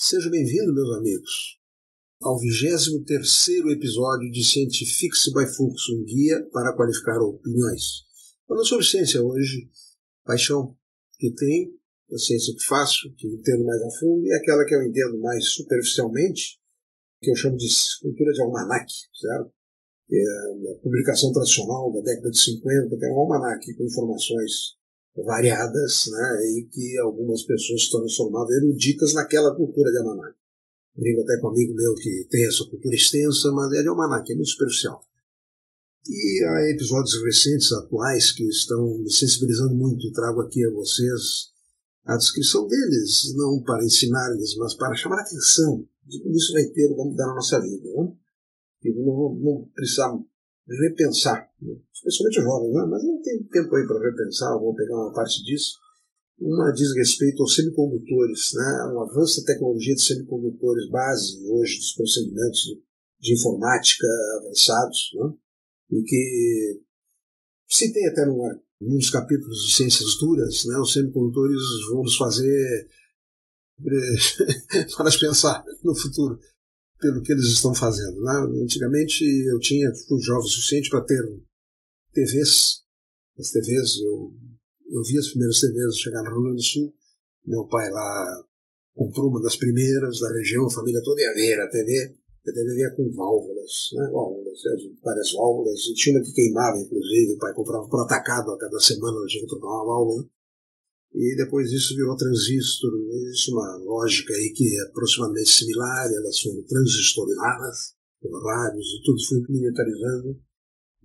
Seja bem-vindo, meus amigos, ao 23 episódio de Scientifics by Fux, um guia para qualificar opiniões. Falando sobre ciência hoje, paixão que tem, a ciência que faço, que entendo mais a fundo, e aquela que eu entendo mais superficialmente, que eu chamo de cultura de almanac, certo? É a publicação tradicional da década de 50, que é um almanac com informações variadas, né, e que algumas pessoas se transformavam eruditas naquela cultura de almanac. Brinco até com um amigo meu que tem essa cultura extensa, mas é de almanac, é muito superficial. E há episódios recentes, atuais, que estão me sensibilizando muito trago aqui a vocês a descrição deles, não para ensinar-lhes, mas para chamar a atenção de como isso vai ter, vai mudar na nossa vida. Né? E não, não precisar repensar, né? especialmente jovens, né? mas não tem tempo aí para repensar, vou pegar uma parte disso. Uma diz respeito aos semicondutores, né? um avanço da tecnologia de semicondutores base hoje dos procedimentos de informática avançados, né? e que se tem até numa, nos capítulos de ciências duras, né? os semicondutores vão nos fazer para pensar no futuro pelo que eles estão fazendo. Né? Antigamente eu tinha, fui jovem o suficiente para ter TVs. As TVs, eu, eu vi as primeiras TVs chegar no Rio Grande do Sul. Meu pai lá comprou uma das primeiras da região, a família toda ia ver a TV. A TV vinha com válvulas, né? válvulas, várias válvulas. E tinha uma que queimava, inclusive. O pai comprava por atacado a cada semana, tinha que trocar uma válvula e depois isso virou transistor, isso uma lógica aí que é aproximadamente similar, elas foram transistorizadas por rádios e tudo foi miniaturizando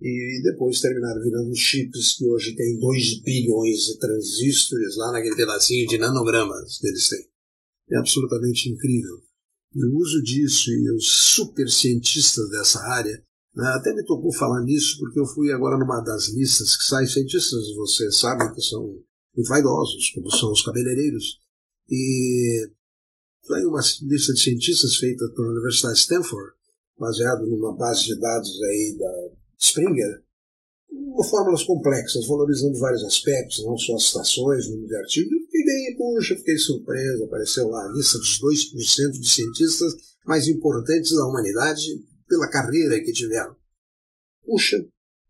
e depois terminaram virando chips que hoje tem 2 bilhões de transistores lá naquele pedacinho de nanogramas que eles têm. É absolutamente incrível. E o uso disso e os super cientistas dessa área, né, até me tocou falar nisso porque eu fui agora numa das listas que saem cientistas, vocês sabem que são muito vaidosos, como são os cabeleireiros. E foi uma lista de cientistas feita pela Universidade de Stanford, baseada numa base de dados aí da Springer, com fórmulas complexas, valorizando vários aspectos, não só as citações, número de artigos. E bem, puxa, fiquei surpreso, apareceu lá a lista dos 2% de cientistas mais importantes da humanidade pela carreira que tiveram. Puxa,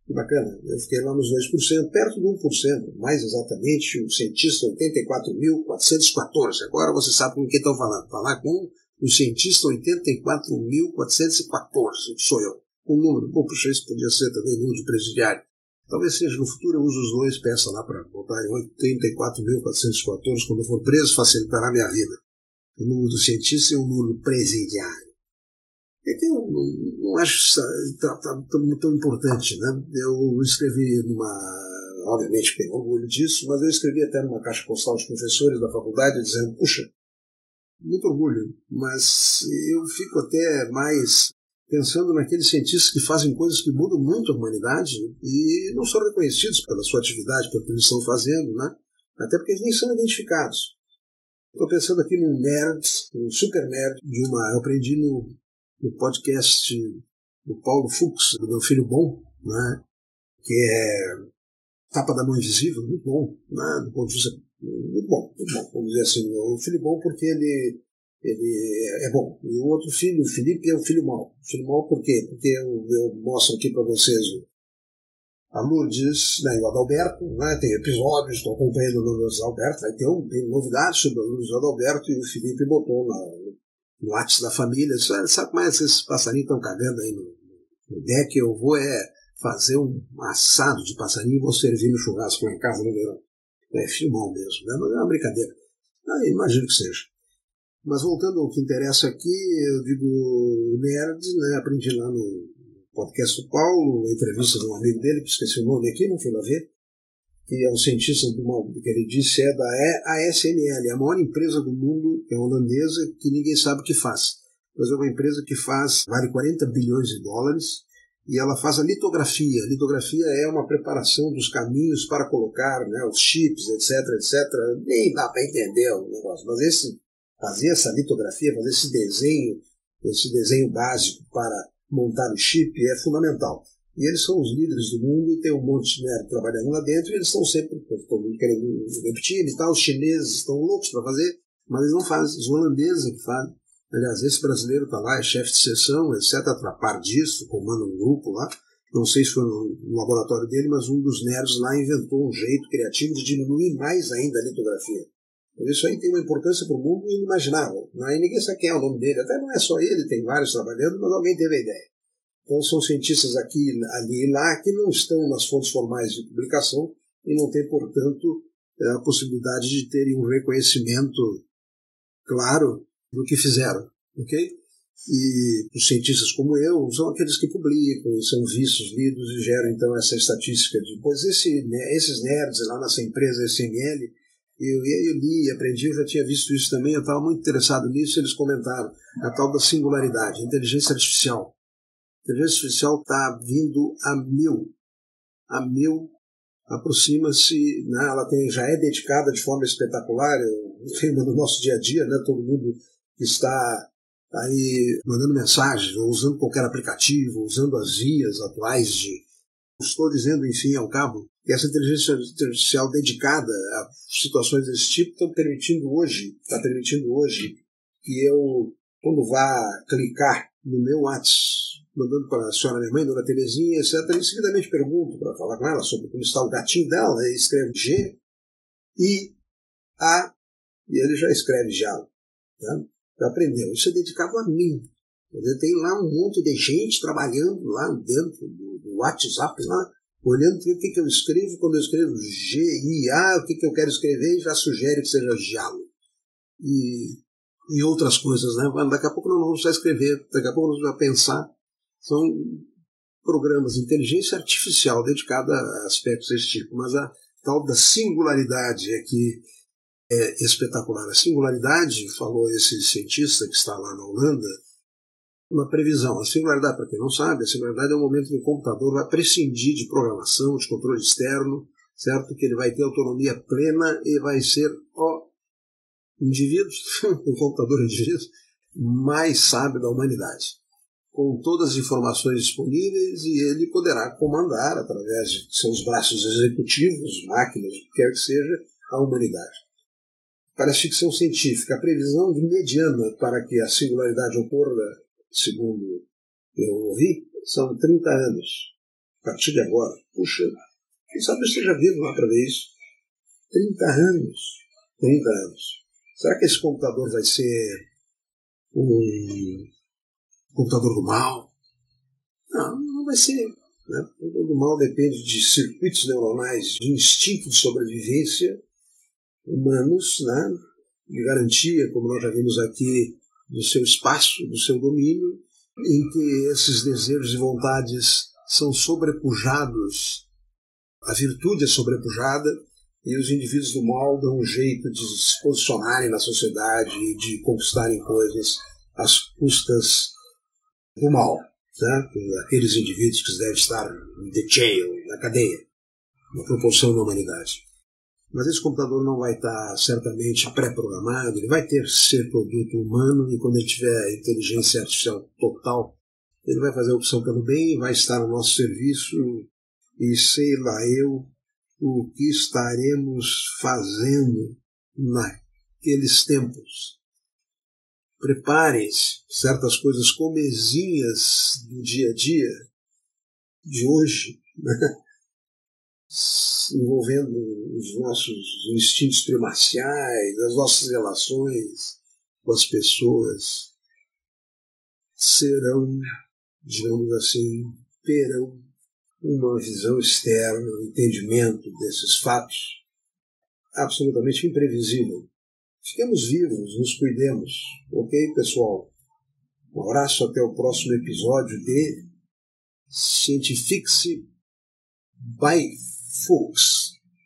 que bacana, eu fiquei lá nos 2%, perto de 1%, mais exatamente, o cientista 84.414. Agora você sabe com quem estou falando. Falar com o cientista 84.414, sou eu. Um número, bom, puxa, isso podia ser também número de presidiário. Talvez seja no futuro, eu uso os dois, peça lá para botar em 84.414, quando eu for preso, facilitará a minha vida. O número do cientista e o número presidiário. É que eu não, acho tão, tão, importante. Né? Eu escrevi numa. Obviamente tenho orgulho disso, mas eu escrevi até numa caixa postal dos professores da faculdade dizendo: puxa, muito orgulho, mas eu fico até mais pensando naqueles cientistas que fazem coisas que mudam muito a humanidade e não são reconhecidos pela sua atividade, pelo que eles estão fazendo, né? até porque eles nem são identificados. Estou pensando aqui num nerd, um super nerd, de uma. Eu aprendi no no podcast do Paulo Fux, do meu filho bom, né, que é Tapa da Mão Invisível, muito bom, né, do ponto de vista, muito bom, muito bom, vamos dizer assim, o filho bom porque ele, ele é bom. E o outro filho, o Felipe, é o filho mau. O filho mau por quê? Porque eu, eu mostro aqui para vocês a Lourdes né, e o Adalberto, né, tem episódios, estou acompanhando o Lourdes Adalberto, vai ter, um, tem novidades sobre o Lourdes Adalberto e o Felipe botou na, no WhatsApp da família, sabe, como é esses passarinhos estão cagando aí no, no deck? Eu vou é fazer um assado de passarinho e vou servir no churrasco lá em casa no verão. É filmão mesmo, né? mas é uma brincadeira. Ah, imagino que seja. Mas voltando ao que interessa aqui, eu digo nerd, né? aprendi lá no podcast do Paulo, entrevista de um amigo dele, que esqueci o nome aqui, não fui lá ver, que é um cientista do uma, que ele disse é da ASML, a maior empresa do mundo, é holandesa, que ninguém sabe o que faz. Mas é uma empresa que faz, vale 40 bilhões de dólares, e ela faz a litografia. A litografia é uma preparação dos caminhos para colocar né, os chips, etc, etc. Nem dá para entender o negócio, mas esse, fazer essa litografia, fazer esse desenho, esse desenho básico para montar o chip é fundamental. E eles são os líderes do mundo e tem um monte de nerd trabalhando lá dentro e eles estão sempre, todo mundo querendo repetir e tal, os chineses estão loucos para fazer, Mas eles não fazem, os holandeses que fazem. Aliás, esse brasileiro está lá, é chefe de sessão, etc. A par disso, comanda um grupo lá. Não sei se foi no laboratório dele, mas um dos nerds lá inventou um jeito criativo de diminuir mais ainda a litografia. Então, isso aí tem uma importância para o mundo inimaginável. Aí ninguém sabe quem é o nome dele. Até não é só ele, tem vários trabalhando, mas alguém teve a ideia. Então são cientistas aqui, ali e lá que não estão nas fontes formais de publicação e não têm, portanto, a possibilidade de terem um reconhecimento claro do que fizeram, ok? E os cientistas como eu são aqueles que publicam, são vistos, lidos e geram então essa estatística de, pois esse, né, esses nerds lá nessa empresa SML, eu, eu li, aprendi, eu já tinha visto isso também, eu estava muito interessado nisso, eles comentaram a tal da singularidade, inteligência artificial. Inteligência artificial está vindo a mil, a mil, aproxima-se, né, ela tem, já é dedicada de forma espetacular, no nosso dia a dia, né, todo mundo está aí mandando mensagens, ou usando qualquer aplicativo, usando as vias atuais de. Estou dizendo, enfim, ao cabo, que essa inteligência artificial dedicada a situações desse tipo estão permitindo hoje, está permitindo hoje que eu, quando vá clicar no meu WhatsApp, mandando para a senhora minha mãe, dona Terezinha, etc., eu seguidamente pergunto para falar com ela sobre como está o gatinho dela, né? escreve G e A, e ele já escreve já. Né? Já aprendeu. Isso é dedicado a mim. Tem lá um monte de gente trabalhando lá dentro do, WhatsApp, lá, olhando o que, que eu escrevo, quando eu escrevo G, I, A, o que, que eu quero escrever, já sugere que seja Jalo. E, e outras coisas, né? Daqui a pouco não vamos só escrever, daqui a pouco nós vamos pensar. São programas de inteligência artificial dedicada a aspectos desse tipo, mas a tal da singularidade é que é espetacular. A singularidade, falou esse cientista que está lá na Holanda, uma previsão. A singularidade, para quem não sabe, a singularidade é o momento que o computador vai prescindir de programação, de controle externo, certo? Que ele vai ter autonomia plena e vai ser o indivíduo, o computador indivíduo, mais sábio da humanidade. Com todas as informações disponíveis e ele poderá comandar, através de seus braços executivos, máquinas, o que quer que seja, a humanidade. Parece ficção científica. A previsão de mediana para que a singularidade ocorra segundo eu ouvi, são 30 anos. A partir de agora. Puxa, quem sabe eu esteja vivo lá para ver isso. 30 anos. 30 anos. Será que esse computador vai ser um computador do mal? Não, não vai ser. Né? O computador do mal depende de circuitos neuronais, de instinto de sobrevivência humanos, né? de garantia, como nós já vimos aqui do seu espaço, do seu domínio, em que esses desejos e vontades são sobrepujados, a virtude é sobrepujada e os indivíduos do mal dão um jeito de se posicionarem na sociedade e de conquistarem coisas às custas do mal. Né? Aqueles indivíduos que devem estar em the jail, na cadeia, na proporção da humanidade. Mas esse computador não vai estar certamente pré-programado, ele vai ter ser produto humano e quando ele tiver inteligência artificial total, ele vai fazer a opção pelo bem, vai estar no nosso serviço e sei lá eu o que estaremos fazendo naqueles tempos. Preparem-se, certas coisas comezinhas do dia a dia de hoje, né? envolvendo os nossos instintos primaciais, as nossas relações com as pessoas, serão, digamos assim, terão uma visão externa, um entendimento desses fatos absolutamente imprevisível. Fiquemos vivos, nos cuidemos, ok, pessoal? Um abraço, até o próximo episódio de Scientifique by Fuchs.